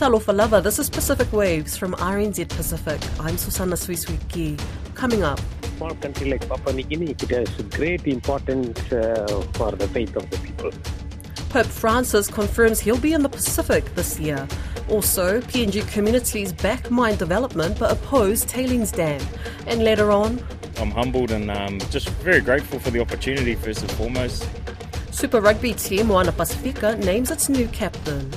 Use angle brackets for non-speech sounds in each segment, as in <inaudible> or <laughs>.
Talofa lava, this is Pacific Waves from RNZ Pacific. I'm Susana Suisuiki. Coming up. Small country like Papua New Guinea, it has great importance uh, for the faith of the people. Pope Francis confirms he'll be in the Pacific this year. Also, PNG communities back mine development but oppose tailings dam. And later on, I'm humbled and um, just very grateful for the opportunity, first and foremost. Super Rugby team Moana Pasifika names its new captain.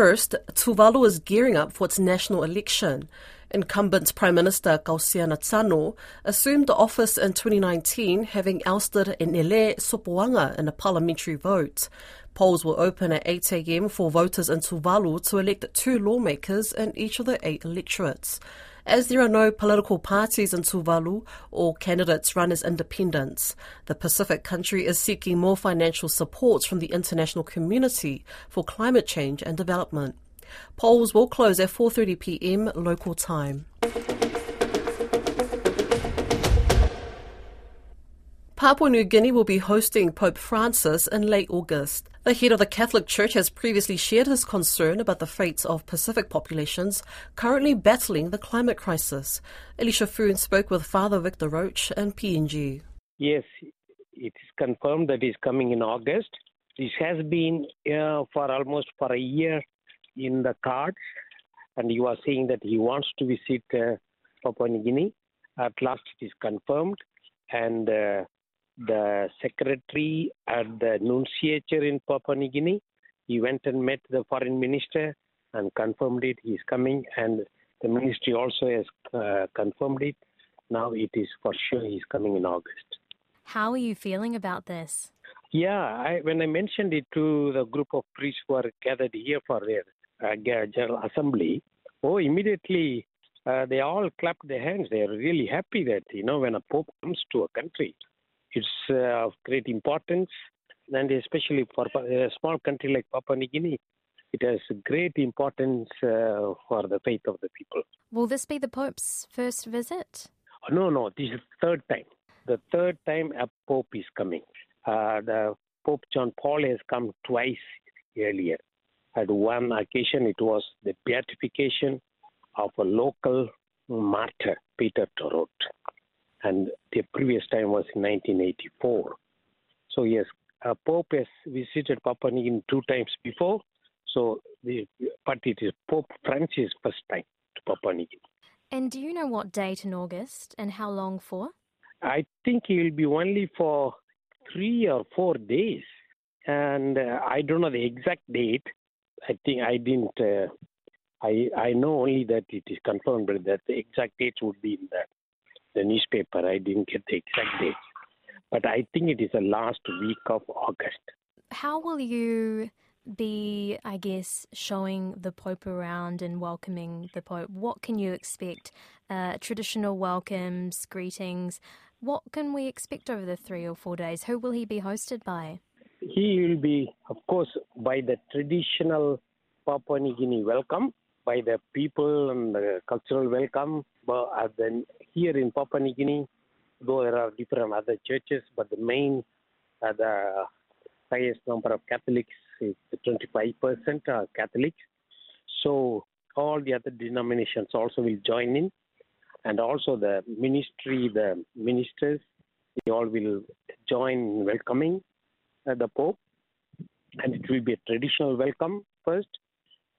First, Tuvalu is gearing up for its national election. Incumbent Prime Minister Kausea Natano assumed the office in 2019, having ousted Enele Sopoaga in a parliamentary vote. Polls will open at 8 a.m. for voters in Tuvalu to elect two lawmakers in each of the eight electorates. As there are no political parties in Tuvalu or candidates run as independents, the Pacific country is seeking more financial support from the international community for climate change and development. Polls will close at 4:30 p.m. local time. Papua New Guinea will be hosting Pope Francis in late August. The head of the Catholic Church has previously shared his concern about the fates of Pacific populations currently battling the climate crisis. Eleisha Foon spoke with Father Victor Roche and PNG. Yes, it is confirmed that he's coming in August. This has been uh, for almost for a year in the cards, and you are saying that he wants to visit uh, Papua New Guinea. At last, it is confirmed, and uh, the secretary at the nunciature in Papua New Guinea. He went and met the foreign minister and confirmed it. He's coming, and the ministry also has uh, confirmed it. Now it is for sure he's coming in August. How are you feeling about this? Yeah, I, when I mentioned it to the group of priests who are gathered here for their uh, general assembly, oh, immediately uh, they all clapped their hands. They are really happy that you know when a pope comes to a country, it's uh, of great importance, and especially for a small country like Papua New Guinea, it has great importance uh, for the faith of the people. Will this be the Pope's first visit? No, no, this is the third time. The third time a Pope is coming. Uh, the Pope John Paul has come twice earlier. At one occasion, it was the beatification of a local martyr, Peter To Rot and the previous time was in 1984. So yes, uh, Pope has visited Papua New Guinea two times before. So, the, but it is Pope Francis' first time to Papua New Guinea. And do you know what date in August and how long for? I think he will be only for three or four days, and uh, I don't know the exact date. I think I didn't. Uh, I I know only that it is confirmed, but that the exact date would be in that the newspaper. I didn't get the exact date, but I think it is the last week of August. How will you be, I guess, showing the Pope around and welcoming the Pope? What can you expect? Uh, traditional welcomes, greetings. What can we expect over the three or four days? Who will he be hosted by? He will be, of course, by the traditional Papua New Guinea welcome, by the people and the cultural welcome. But then here in Papua New Guinea, though there are different other churches, but the main, uh, the highest number of Catholics is 25% are Catholics. So all the other denominations also will join in, and also the ministry, the ministers, they all will join in welcoming uh, the Pope, and it will be a traditional welcome first.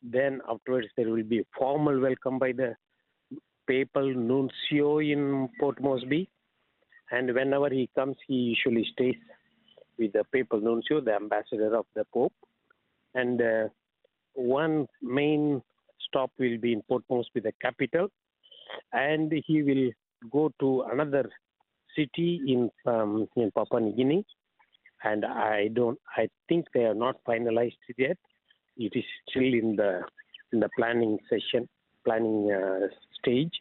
Then afterwards there will be a formal welcome by the papal nuncio in Port Moresby. And whenever he comes, he usually stays with the papal nuncio, the ambassador of the Pope. And uh, one main stop will be in Port Moresby, the capital. And he will go to another city in um, in Papua New Guinea. And I don't, I think they are not finalized yet. It is still in the in the planning session, planning uh, stage.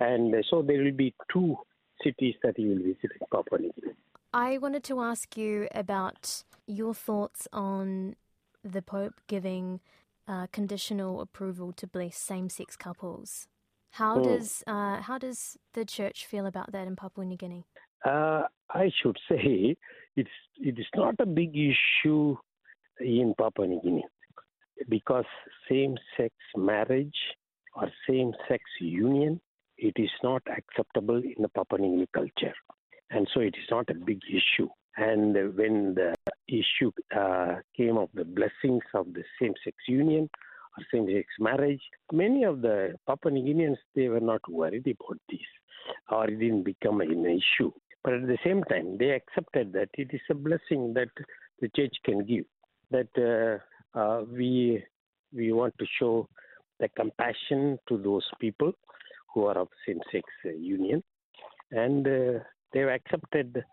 And so there will be two cities that he will visit in Papua New Guinea. I wanted to ask you about your thoughts on the Pope giving uh, conditional approval to bless same-sex couples. How hmm. does uh, how does the church feel about that in Papua New Guinea? Uh, I should <laughs> say it's it is not a big issue in Papua New Guinea because same-sex marriage or same-sex union it is not acceptable in the Papua New Guinea culture, and so it is not a big issue. And when the issue uh, came of the blessings of the same-sex union or same-sex marriage, many of the Papua New Guineans they were not worried about this, or it didn't become an issue. But at the same time, they accepted that it is a blessing that the church can give. That uh, uh, we we want to show the compassion to those people who are of same-sex uh, union, and uh, they've accepted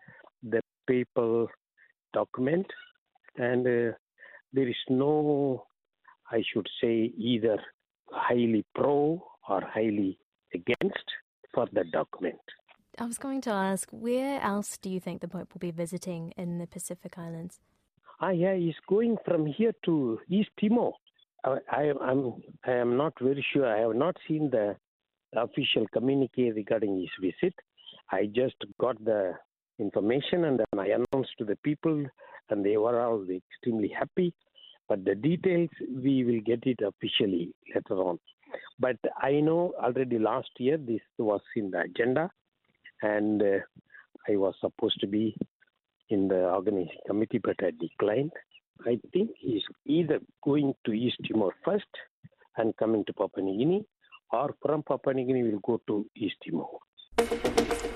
the papal document, and uh, there is no, I should say, either highly pro or highly against for the document. I was going to ask, where else do you think the Pope will be visiting in the Pacific Islands? Ah, yeah, he's going from here to East Timor. I, I, I'm, I am not very sure. I have not seen the official communique regarding his visit. I just got the information and then I announced to the people, and they were all extremely happy. But the details, we will get it officially later on. But I know already last year this was in the agenda, and uh, I was supposed to be in the organizing committee, but I declined. I think he's either going to East Timor first and coming to Papua New Guinea, or from Papua New Guinea will go to East Timor.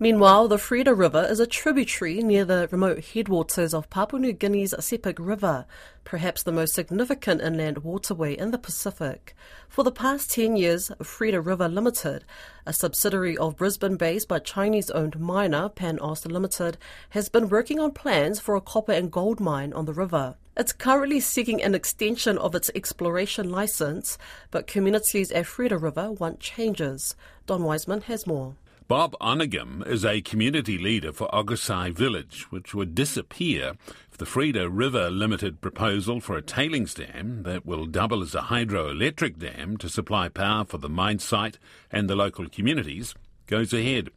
Meanwhile, the Frieda River is a tributary near the remote headwaters of Papua New Guinea's Sepik River, perhaps the most significant inland waterway in the Pacific. For the past 10 years, Frieda River Limited, a subsidiary of Brisbane-based but Chinese-owned miner PanAust Limited, has been working on plans for a copper and gold mine on the river. It's currently seeking an extension of its exploration license, but communities at Frieda River want changes. Don Wiseman has more. Bob Onigam is a community leader for Ogosai Village, which would disappear if the Frieda River Limited proposal for a tailings dam that will double as a hydroelectric dam to supply power for the mine site and the local communities goes ahead.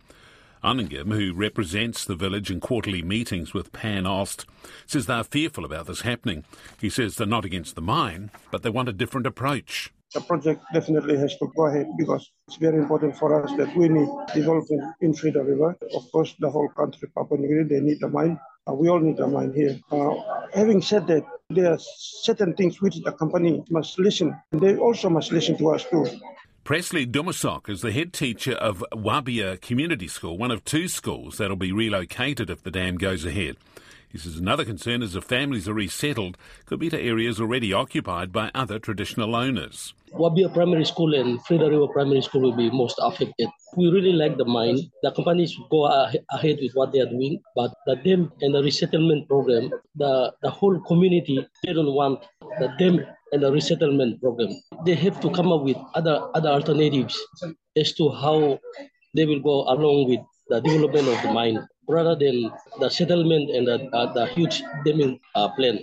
Onigam, who represents the village in quarterly meetings with PanAust, says they're fearful about this happening. He says they're not against the mine, but they want a different approach the project definitely has to go ahead because it's very important for us that we need development in Frieda River. Of course, the whole country, Papua New Guinea, they need a mine. Uh, we all need a mine here. Uh, having said that, there are certain things which the company must listen. They also must listen to us too. Presley Dumasok is the head teacher of Wabia Community School, one of two schools that'll be relocated if the dam goes ahead. He says another concern is if families are resettled, could be to areas already occupied by other traditional owners. Wabia Primary School and Frieda River Primary School will be most affected. We really like the mine. The companies go ahead with what they are doing, but the dam and the resettlement program, the, the whole community, they don't want the dam and the resettlement program. They have to come up with other, other alternatives as to how they will go along with the development of the mine rather than the settlement and the, uh, the huge damming uh, plan.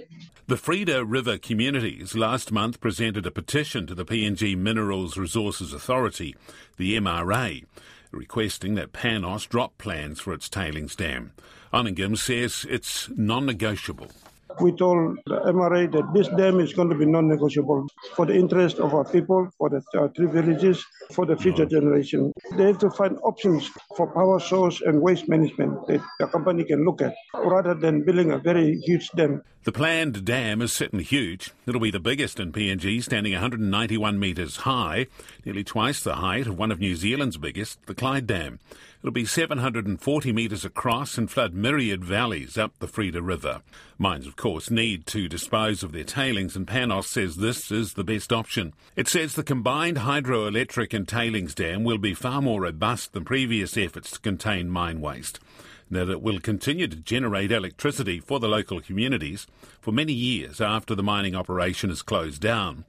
The Frieda River communities last month presented a petition to the PNG Minerals Resources Authority, the MRA, requesting that PanAust drop plans for its tailings dam. Onigam says it's non negotiable we told the MRA that this dam is going to be non-negotiable for the interest of our people, for the uh, three villages, for the future generation. They have to find options for power source and waste management that the company can look at, rather than building a very huge dam. The planned dam is sitting huge. It'll be the biggest in PNG, standing 191 metres high, nearly twice the height of one of New Zealand's biggest, the Clyde Dam. It'll be 740 metres across and flood myriad valleys up the Frieda River. Mines, of course, need to dispose of their tailings, and PanAust says this is the best option. It says the combined hydroelectric and tailings dam will be far more robust than previous efforts to contain mine waste that it will continue to generate electricity for the local communities for many years after the mining operation is closed down.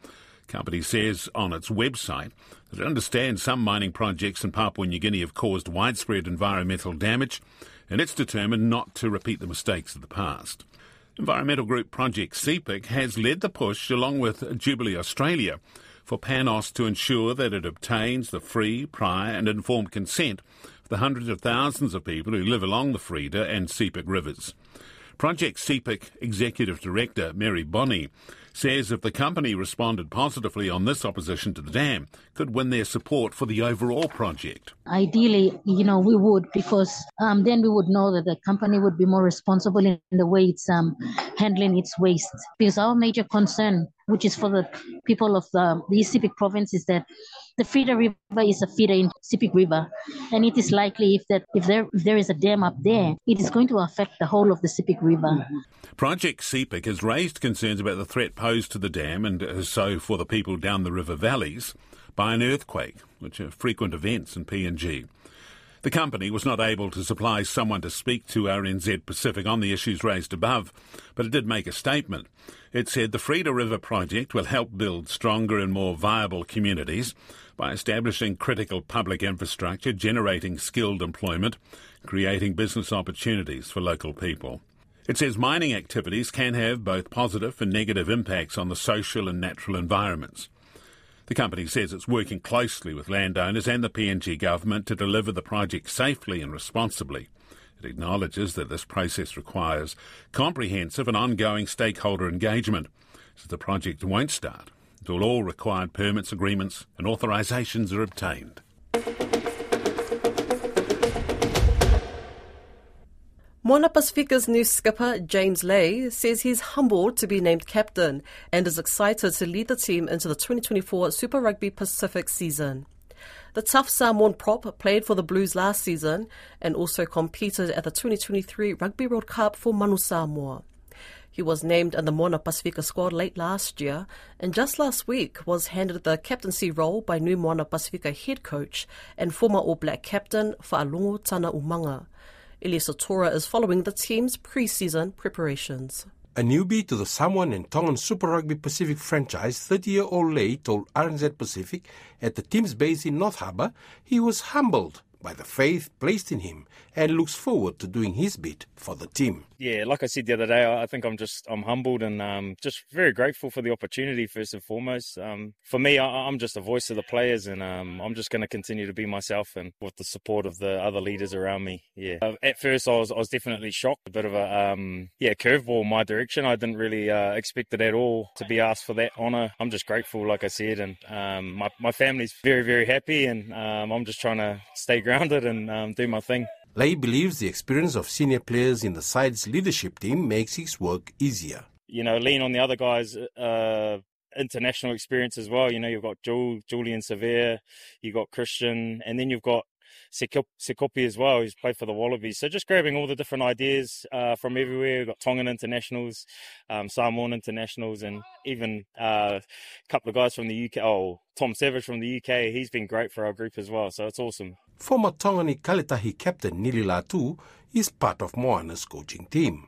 Company says on its website that it understands some mining projects in Papua New Guinea have caused widespread environmental damage, and it's determined not to repeat the mistakes of the past. Environmental group Project Sepik has led the push, along with Jubilee Australia, for PanAust to ensure that it obtains the free, prior, and informed consent of the hundreds of thousands of people who live along the Frieda and Sepik rivers. Project Sepik Executive Director Mary Bonney says if the company responded positively on this opposition to the dam, could win their support for the overall project. Ideally, you know, we would because um, then we would know that the company would be more responsible in the way it's um, handling its waste. Because our major concern, which is for the people of the, the East Sepik province, is that the Frieda River is a feeder in Sepik River, and it is likely if that if there if there is a dam up there, it is going to affect the whole of the Sepik River. Project Sepik has raised concerns about the threat posed to the dam and uh, so for the people down the river valleys by an earthquake, which are frequent events in PNG. The company was not able to supply someone to speak to RNZ Pacific on the issues raised above, but it did make a statement. It said the Frieda River project will help build stronger and more viable communities by establishing critical public infrastructure, generating skilled employment, creating business opportunities for local people. It says mining activities can have both positive and negative impacts on the social and natural environments. The company says it's working closely with landowners and the PNG government to deliver the project safely and responsibly. It acknowledges that this process requires comprehensive and ongoing stakeholder engagement, so the project won't start until all required permits, agreements, and authorisations are obtained. Moana Pasifika's new skipper, James Lay, says he's humbled to be named captain and is excited to lead the team into the 2024 Super Rugby Pacific season. The tough Samoan prop played for the Blues last season and also competed at the 2023 Rugby World Cup for Manu Samoa. He was named in the Moana Pasifika squad late last year and just last week was handed the captaincy role by new Moana Pasifika head coach and former All Black captain Fa'alongo Tana Umaga. Iliesa Tora is following the team's pre-season preparations. A newbie to the Samoan and Tongan Super Rugby Pacific franchise, 30-year-old Lay told RNZ Pacific at the team's base in North Harbour he was humbled by the faith placed in him and looks forward to doing his bit for the team. Yeah, like I said the other day, I think I'm just I'm humbled and um, just very grateful for the opportunity first and foremost. Um, for me, I, am just a voice of the players, and um, I'm just going to continue to be myself and with the support of the other leaders around me. Yeah, uh, at first I was I was definitely shocked, a bit of a um, yeah curveball my direction. I didn't really uh, expect it at all to be asked for that honour. I'm just grateful, like I said, and um, my my family's very very happy, and um, I'm just trying to stay grounded and do my thing. Lay believes the experience of senior players in the side's leadership team makes his work easier. You know, lean on the other guys' uh, international experience as well. You know, you've got Julian Savea, you've got Christian, and then you've got Sekope as well, who's played for the Wallabies. So just grabbing all the different ideas uh, from everywhere. We've got Tongan internationals, um, Samoan internationals, and even uh, a couple of guys from the UK. Oh, Tom Savage from the UK. He's been great for our group as well. So it's awesome. Former Tonga 'Ikale Tahi captain Nili Latu is part of Moana's coaching team.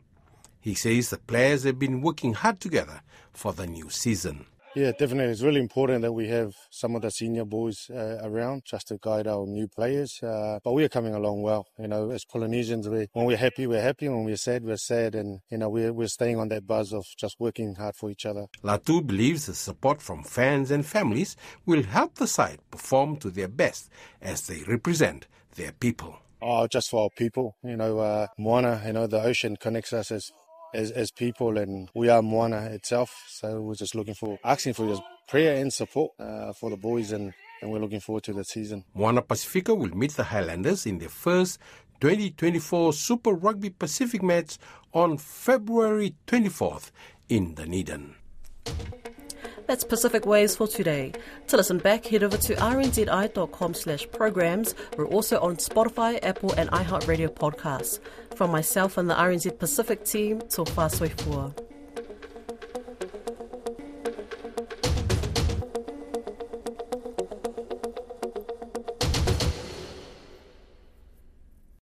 He says the players have been working hard together for the new season. Yeah, definitely. It's really important that we have some of the senior boys uh, around just to guide our new players. Uh, but we are coming along well. You know, as Polynesians, we, when we're happy, we're happy. When we're sad, we're sad. And, you know, we're, we're staying on that buzz of just working hard for each other. Latu believes the support from fans and families will help the side perform to their best as they represent their people. Oh, just for our people. You know, uh, Moana, you know, the ocean connects us as as, as people, and we are Moana itself. So we're just looking for, asking for your prayer and support uh, for the boys, and, and we're looking forward to the season. Moana Pasifika will meet the Highlanders in their first 2024 Super Rugby Pacific match on February 24th in Dunedin. That's Pacific Waves for today. To listen back, head over to rnzi.com slash programs. We're also on Spotify, Apple and iHeartRadio podcasts. From myself and the RNZ Pacific team, Tofa soifua.